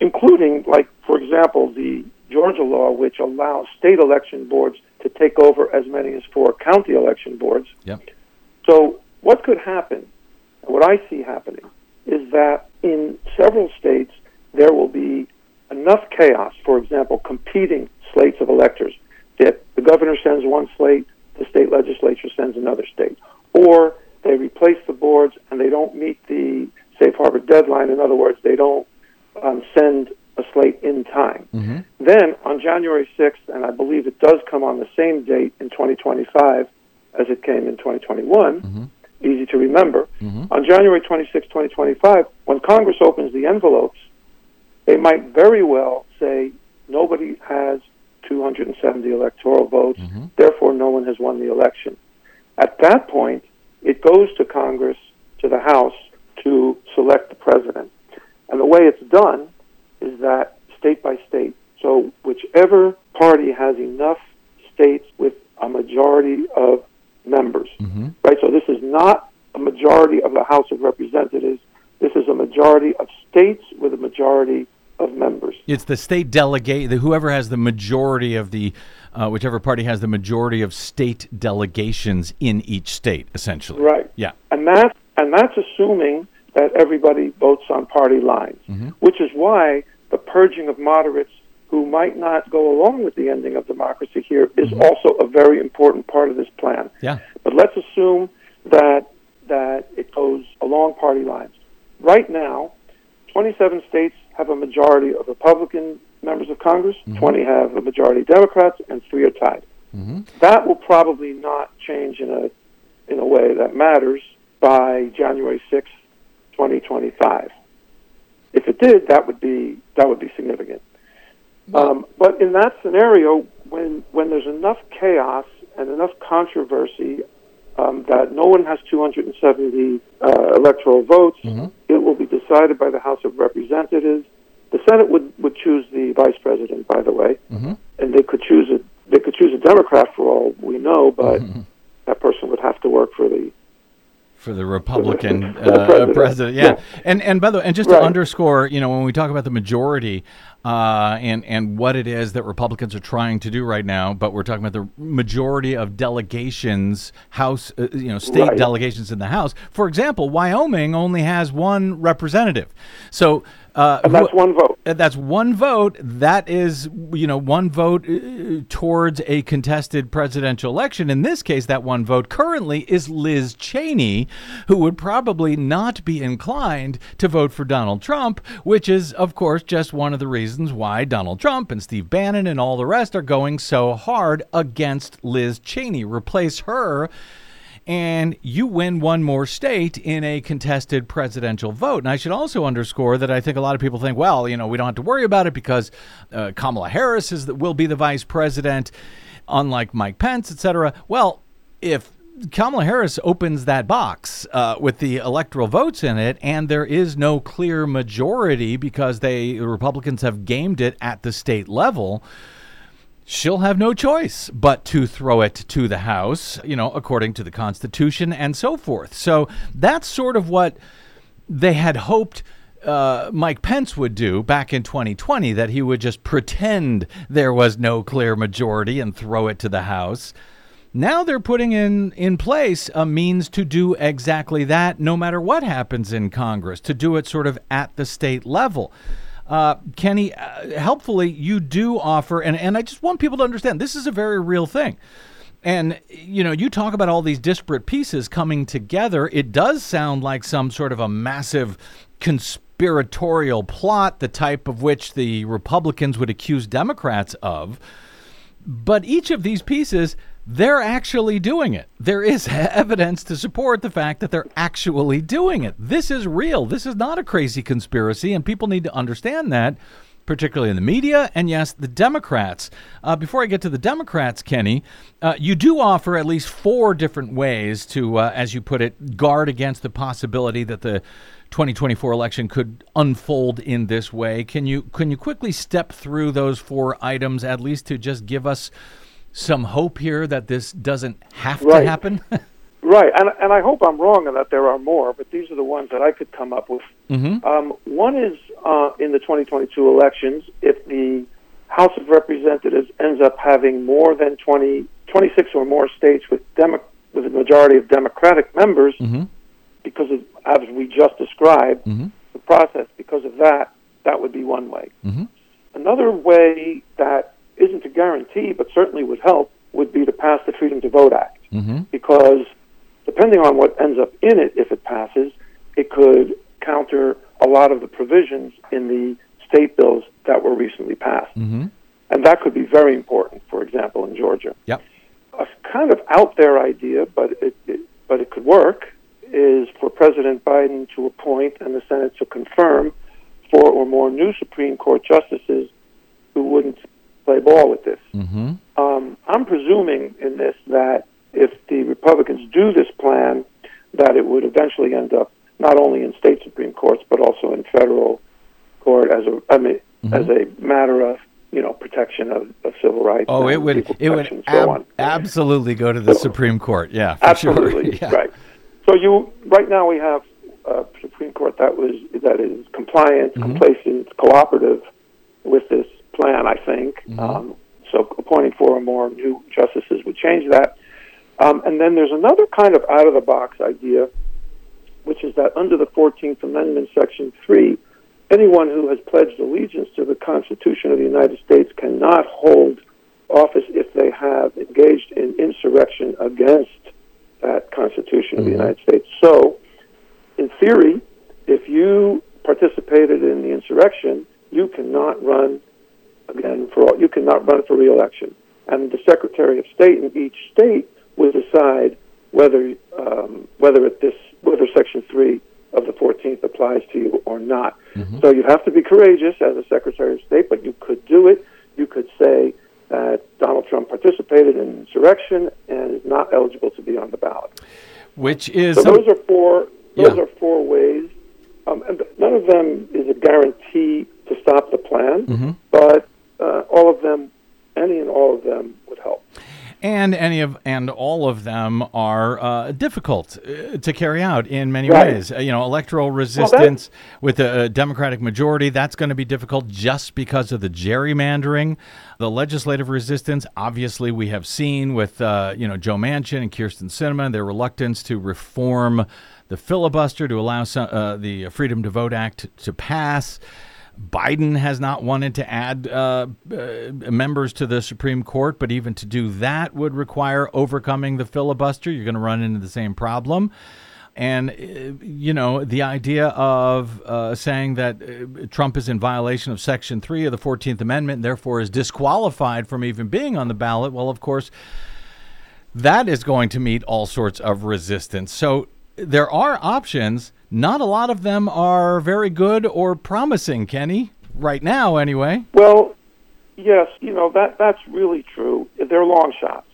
Speaker 10: including, like, for example, the Georgia law, which allows state election boards to take over as many as four county election boards.
Speaker 2: Yep.
Speaker 10: So, what could happen, and what I see happening, is that in several states there will be enough chaos, for example, competing slates of electors, that the governor sends one slate, the state legislature sends another state. Or they replace the boards and they don't meet the safe harbor deadline. In other words, they don't um, send a slate in time. Mm-hmm. Then on January 6th, and I believe it does come on the same date in 2025 as it came in 2021, mm-hmm. easy to remember. Mm-hmm. On January 26, 2025, when Congress opens the envelopes, they might very well say nobody has 270 electoral votes, therefore no one has won the election. At that point, it goes to Congress, to the House, to select the president. And the way it's done is that state by state. So whichever party has enough states with a majority of members, right? So this is not a majority of the House of Representatives. This is a majority of states with a majority of members.
Speaker 2: It's the state delegate, the, whoever has the majority of the, uh, whichever party has the majority of state delegations in each state, essentially.
Speaker 10: Right.
Speaker 2: Yeah.
Speaker 10: And that and that's assuming that everybody votes on party lines, mm-hmm. which is why the purging of moderates who might not go along with the ending of democracy here is mm-hmm. also a very important part of this plan.
Speaker 2: Yeah.
Speaker 10: But let's assume that that it goes along party lines. Right now, 27 states have a majority of Republican members of Congress, mm-hmm. 20 have a majority of Democrats, and three are tied. That will probably not change in a in a way that matters by January 6th, 2025. If it did, that would be that would be significant. Um, but in that scenario, when when there's enough chaos and enough controversy um, that no one has 270 uh, electoral votes, it will be decided by the House of Representatives. The Senate would, would choose the vice president, by the way, and they could choose a they could choose a Democrat for all we know, but that person would have to work for the
Speaker 2: for the Republican uh,
Speaker 10: president.
Speaker 2: president. Yeah.
Speaker 10: Yeah.
Speaker 2: and and by the way, and just
Speaker 10: Right.
Speaker 2: to underscore, you know, when we talk about the majority uh, and and what it is that Republicans are trying to do right now, but we're talking about the majority of delegations, House, uh, you know, state
Speaker 10: Right.
Speaker 2: delegations in the House. For example, Wyoming only has one representative, so. Uh,
Speaker 10: and that's one vote.
Speaker 2: uh, That's one vote. That is, you know, one vote uh, towards a contested presidential election. In this case, that one vote currently is Liz Cheney, who would probably not be inclined to vote for Donald Trump, which is, of course, just one of the reasons why Donald Trump and Steve Bannon and all the rest are going so hard against Liz Cheney. Replace her and you win one more state in a contested presidential vote. And I should also underscore that I think a lot of people think, well, you know, we don't have to worry about it because uh, Kamala Harris is will be the vice president, unlike Mike Pence, et cetera. Well, if Kamala Harris opens that box uh, with the electoral votes in it, and there is no clear majority because they the Republicans have gamed it at the state level she'll have no choice but to throw it to the House, you know, according to the Constitution and so forth. So that's sort of what they had hoped. Uh, Mike Pence would do back in 2020 that he would just pretend there was no clear majority and throw it to the House. Now they're putting in, in place a means to do exactly that no matter what happens in Congress, to do it sort of at the state level. Uh, Kenny, uh, helpfully, you do offer, and, and I just want people to understand this is a very real thing. And, you know, you talk about all these disparate pieces coming together. It does sound like some sort of a massive conspiratorial plot, the type of which the Republicans would accuse Democrats of. But each of these pieces they're actually doing it. There is (laughs) evidence to support the fact that they're actually doing it. This is real. This is not a crazy conspiracy, and people need to understand that, particularly in the media, and yes, the Democrats. Uh, before I get to the Democrats, Kenny, uh, you do offer at least four different ways to, uh, as you put it, guard against the possibility that the 2024 election could unfold in this way. Can you can you quickly step through those four items, at least to just give us some hope here that this doesn't have
Speaker 10: right.
Speaker 2: to happen? (laughs)
Speaker 10: right, and and I hope I'm wrong and that there are more, but these are the ones that I could come up with.
Speaker 2: Mm-hmm.
Speaker 10: Um, one is uh, in the 2022 elections, if the House of Representatives ends up having more than 20, 26 or more states with Demo- with a majority of Democratic members,
Speaker 2: mm-hmm.
Speaker 10: because of as we just described
Speaker 2: mm-hmm.
Speaker 10: the process. Because of that, that would be one way.
Speaker 2: Mm-hmm.
Speaker 10: Another way that isn't a guarantee, but certainly would help, would be to pass the Freedom to Vote Act.
Speaker 2: Mm-hmm.
Speaker 10: Because depending on what ends up in it, if it passes, it could counter a lot of the provisions in the state bills that were recently passed.
Speaker 2: Mm-hmm.
Speaker 10: And that could be very important, for example, in Georgia.
Speaker 2: Yep.
Speaker 10: A kind of out there idea, but it, it but it could work, is for President Biden to appoint and the Senate to confirm four or more new Supreme Court justices who wouldn't play ball with this.
Speaker 2: Mm-hmm.
Speaker 10: Um, I'm presuming in this that if the Republicans do this plan, that it would eventually end up not only in state supreme courts but also in federal court as a I mean
Speaker 2: mm-hmm.
Speaker 10: as a matter of you know protection of, of civil rights.
Speaker 2: Oh, it would it would
Speaker 10: so
Speaker 2: absolutely go to the so, Supreme Court. Yeah,
Speaker 10: absolutely
Speaker 2: sure. (laughs) yeah.
Speaker 10: right. So you right now we have a Supreme Court that was that is compliant,
Speaker 2: Mm-hmm.
Speaker 10: complacent, cooperative with this plan, I think.
Speaker 2: Mm-hmm.
Speaker 10: Um, so appointing four or more new justices would change that. Um, and then there's another kind of out of the box idea, which is that under the 14th Amendment, Section 3, anyone who has pledged allegiance to the Constitution of the United States cannot hold office if they have engaged in insurrection against that Constitution of the United States. So, in theory, if you participated in the insurrection, you cannot run again for all, you cannot run for reelection. And the Secretary of State in each state will decide whether um, whether it, this whether Section three of the Fourteenth applies to you or not.
Speaker 2: Mm-hmm.
Speaker 10: So you have to be courageous as a Secretary of State, but you could do it. You could say that Donald Trump participated in insurrection and is not eligible to be on the ballot.
Speaker 2: Which is
Speaker 10: so those are four. Those
Speaker 2: Yeah.
Speaker 10: are four ways, um, and none of them is a guarantee to stop the plan.
Speaker 2: Mm-hmm.
Speaker 10: But uh, all of them, any and all of them, would help.
Speaker 2: and any of and all of them are uh, difficult uh, to carry out in many
Speaker 10: Right.
Speaker 2: ways. Uh, you know, electoral resistance with a, a Democratic majority that's going to be difficult just because of the gerrymandering. The legislative resistance, obviously, we have seen with uh, you know Joe Manchin and Kyrsten Sinema, their reluctance to reform the filibuster to allow some, uh, the Freedom to Vote Act to pass. Biden has not wanted to add uh, uh, members to the Supreme Court, but even to do that would require overcoming the filibuster. You're going to run into the same problem. and, uh, you know, the idea of uh, saying that uh, Trump is in violation of Section 3 of the 14th Amendment, therefore is disqualified from even being on the ballot, well, of course, that is going to meet all sorts of resistance. So there are options. Not a lot of them are very good or promising, Kenny, right now, anyway.
Speaker 10: Well, yes, you know that that's really true. They're long shots.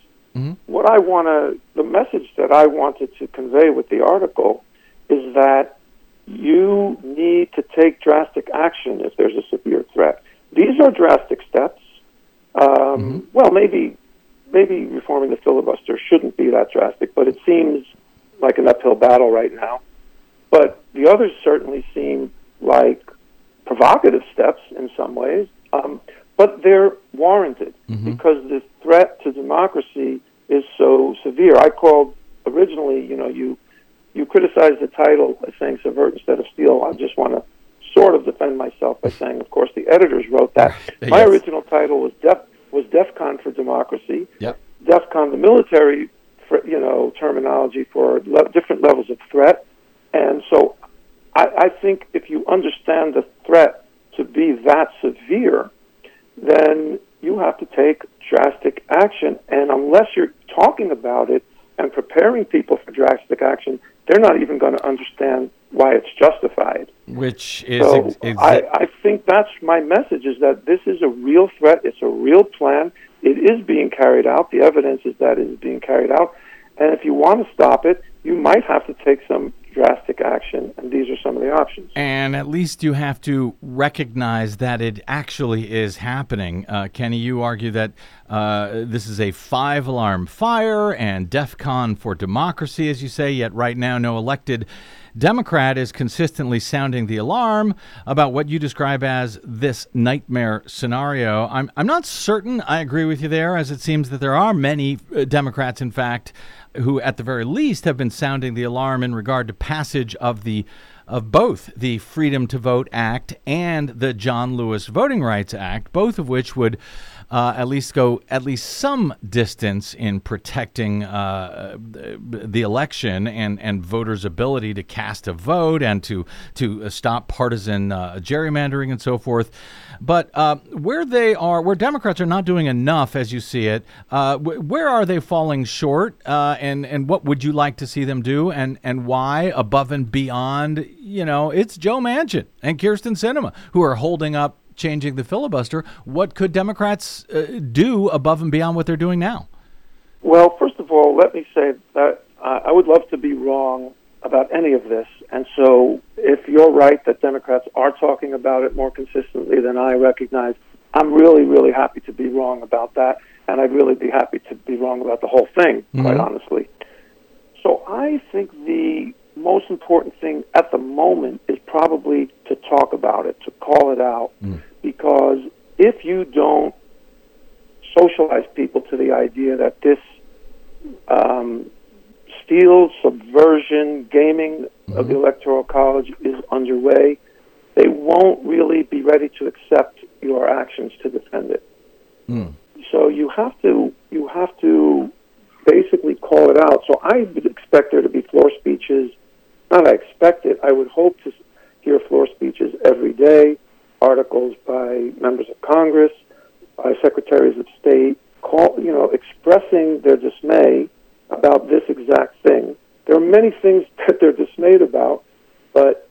Speaker 10: What I want to, the message that I wanted to convey with the article is that you need to take drastic action if there's a severe threat. These are drastic steps. Um, Well, maybe maybe reforming the filibuster shouldn't be that drastic, but it seems like an uphill battle right now. But the others certainly seem like provocative steps in some ways, um, but they're warranted because the threat to democracy is so severe. I called originally, you know, you you criticized the title as saying subvert instead of steal. I just want to sort of defend myself by saying, of course, the editors wrote that. (laughs) My original title was Def was DEFCON for democracy.
Speaker 2: Yep.
Speaker 10: DEFCON, the military, for, you know, terminology for le- different levels of threat. And so, I, I think if you understand the threat to be that severe, then you have to take drastic action. And unless you're talking about it and preparing people for drastic action, they're not even going to understand why it's justified.
Speaker 2: Which is
Speaker 10: So
Speaker 2: ex- ex-
Speaker 10: I, I think that's my message: is that this is a real threat. It's a real plan. It is being carried out. The evidence is that it is being carried out. And if you want to stop it, you might have to take some drastic action. And these are some of the options.
Speaker 2: And at least you have to recognize that it actually is happening. Uh, Kenny, you argue that uh, this is a five alarm fire and DEFCON for democracy, as you say, yet right now, no elected Democrat is consistently sounding the alarm about what you describe as this nightmare scenario. I'm, I'm not certain I agree with you there, as it seems that there are many uh, Democrats, in fact, who at the very least have been sounding the alarm in regard to passage of the of both the Freedom to Vote Act and the John Lewis Voting Rights Act, both of which would uh, at least go at least some distance in protecting uh, the, election and, and voters' ability to cast a vote and to to uh, stop partisan uh, gerrymandering and so forth. But uh, where they are, where Democrats are not doing enough, as you see it, uh, where are they falling short? And and what would you like to see them do? And and why above and beyond? You know, it's Joe Manchin and Kyrsten Sinema who are holding up changing the filibuster. What could Democrats uh, do above and beyond what they're doing now?
Speaker 10: Well, first of all, let me say that uh, I would love to be wrong about any of this. And so, if you're right that Democrats are talking about it more consistently than I recognize, I'm really, really happy to be wrong about that. And I'd really be happy to be wrong about the whole thing, quite honestly. So, I think the most important thing at the moment is probably to talk about it, to call it out. Hmm. Because if you don't socialize people to the idea that this um, steal, subversion, gaming of hmm. the Electoral College is underway, they won't really be ready to accept your actions to defend it. Hmm. So you have to you have to basically call it out. So I would expect there to be floor speeches. Not I expect it. I would hope to hear floor speeches every day, articles by members of Congress, by secretaries of state, call you know expressing their dismay about this exact thing. There are many things (laughs) that they're dismayed about, but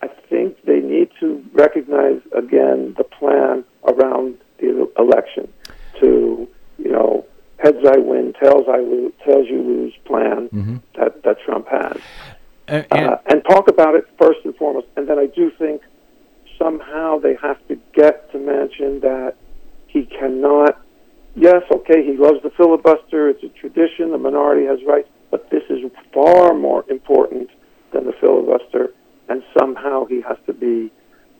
Speaker 10: I think they need to recognize again the plan around the election to you know heads I win, tails I lose, tails you lose plan mm-hmm. that that Trump has,
Speaker 2: and,
Speaker 10: uh, and talk about it first and foremost. And then I do think somehow they have to get to Manchin that he cannot. Yes, okay, he loves the filibuster. It's a tradition. The minority has rights, but this is far more important than the filibuster, and somehow he has to be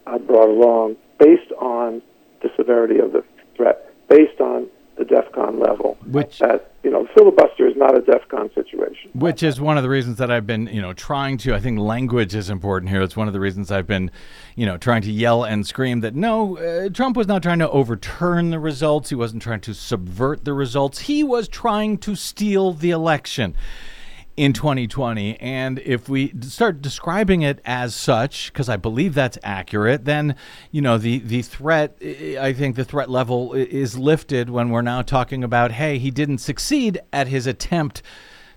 Speaker 10: uh, brought along based on the severity of the threat, based on the DEFCON level.
Speaker 2: Which-
Speaker 10: that you know, filibuster is not a DEFCON situation.
Speaker 2: Which is one of the reasons that I've been, you know, trying to. I think language is important here. It's one of the reasons I've been, you know, trying to yell and scream that no, uh, Trump was not trying to overturn the results. He wasn't trying to subvert the results. He was trying to steal the election. In 2020. And if we start describing it as such, because I believe that's accurate, then you know the the threat. I think the threat level is lifted when we're now talking about, hey, he didn't succeed at his attempt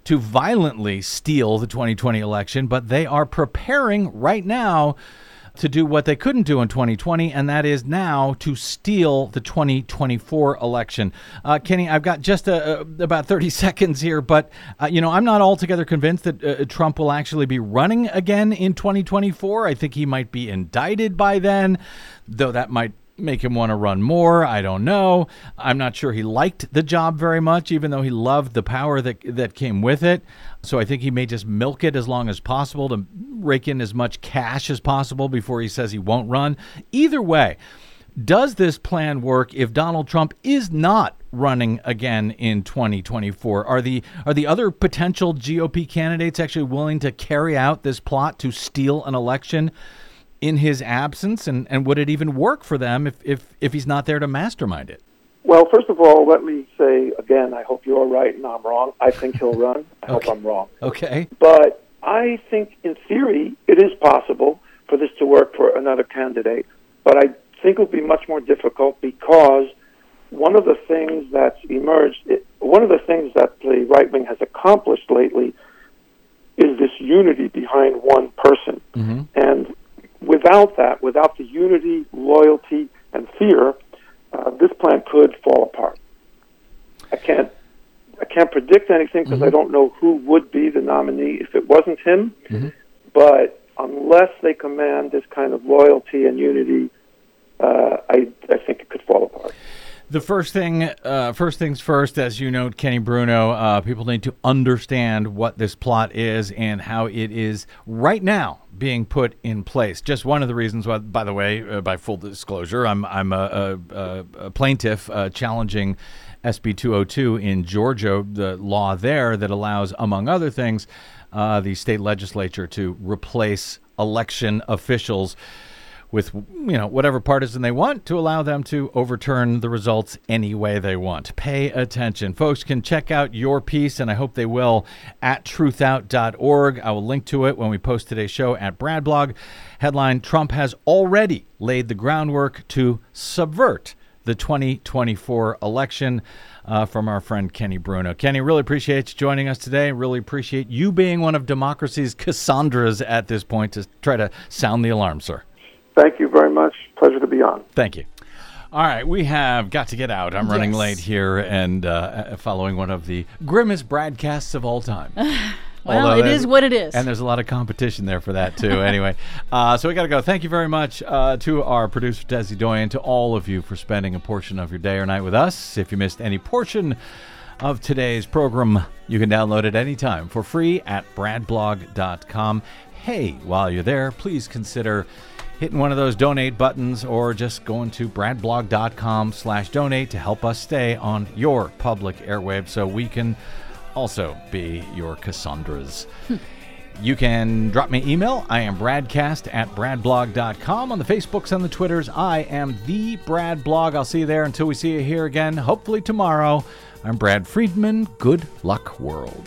Speaker 2: to violently steal the 2020 election, but they are preparing right now to do what they couldn't do in 2020, and that is now to steal the 2024 election. Uh, Kenny, I've got just a, a, about 30 (laughs) seconds here, but uh, you know I'm not altogether convinced that uh, Trump will actually be running again in 2024. I think he might be indicted by then, though that might make him want to run more. I don't know. I'm not sure he liked the job very much, even though he loved the power that that came with it. So I think he may just milk it as long as possible to rake in as much cash as possible before he says he won't run. Either way, does this plan work if Donald Trump is not running again in 2024? Are the are the other potential GOP candidates actually willing to carry out this plot to steal an election? In his absence, and, and would it even work for them if, if, if he's not there to mastermind it?
Speaker 10: Well, first of all, let me say again, I hope you're right and I'm wrong. I think he'll (laughs) run. I
Speaker 2: okay.
Speaker 10: hope I'm wrong.
Speaker 2: Okay.
Speaker 10: But I think, in theory, it is possible for this to work for another candidate. But I think it would be much more difficult because one of the things that's emerged, it, one of the things that the right wing has accomplished lately is this unity behind one person.
Speaker 2: Mm-hmm.
Speaker 10: And without that, without the unity, loyalty, and fear, uh, this plan could fall apart. I can't. I can't predict anything because
Speaker 2: mm-hmm.
Speaker 10: I don't know who would be the nominee if it wasn't him.
Speaker 2: Mm-hmm.
Speaker 10: But unless they command this kind of loyalty and unity, uh, I, I think it could fall apart.
Speaker 2: The first thing, uh, first things first, as you note, Kenny Bruno, uh, people need to understand what this plot is and how it is right now being put in place. Just one of the reasons why, by the way, uh, by full disclosure, I'm I'm a, a, a plaintiff uh, challenging SB 202 in Georgia, the law there that allows, among other things, uh, the state legislature to replace election officials with you know whatever partisan they want to allow them to overturn the results any way they want. Pay attention. Folks can check out your piece and I hope they will at truthout.org. I will link to it when we post today's show at Bradblog. Headline Trump has already laid the groundwork to subvert the 2024 election uh, from our friend Kenny Bruno. Kenny, really appreciate you joining us today. Really appreciate you being one of democracy's Cassandras at this point to try to sound the alarm, sir.
Speaker 10: Thank you very much. Pleasure to be on.
Speaker 2: Thank you. All right, we have got to get out. I'm running
Speaker 4: Yes.
Speaker 2: late here and uh, following one of the grimmest broadcasts of all time. (laughs)
Speaker 4: Well,
Speaker 2: Although
Speaker 4: it
Speaker 2: there's-
Speaker 4: is what it is.
Speaker 2: And there's a lot of competition there for that, too. (laughs) anyway, uh, so we got to go. Thank you very much uh, to our producer, Desi Doyen, to all of you for spending a portion of your day or night with us. If you missed any portion of today's program, you can download it anytime for free at bradblog.com. Hey, while you're there, please consider hitting one of those donate buttons or just going to bradblog.com slash donate to help us stay on your public airwaves so we can also be your Cassandras. Hmm. You can drop me an email. I am bradcast at bradblog.com. On the Facebooks and the Twitters, I am the Brad Blog. I'll see you there until we see you here again, hopefully tomorrow. I'm Brad Friedman. Good luck, world.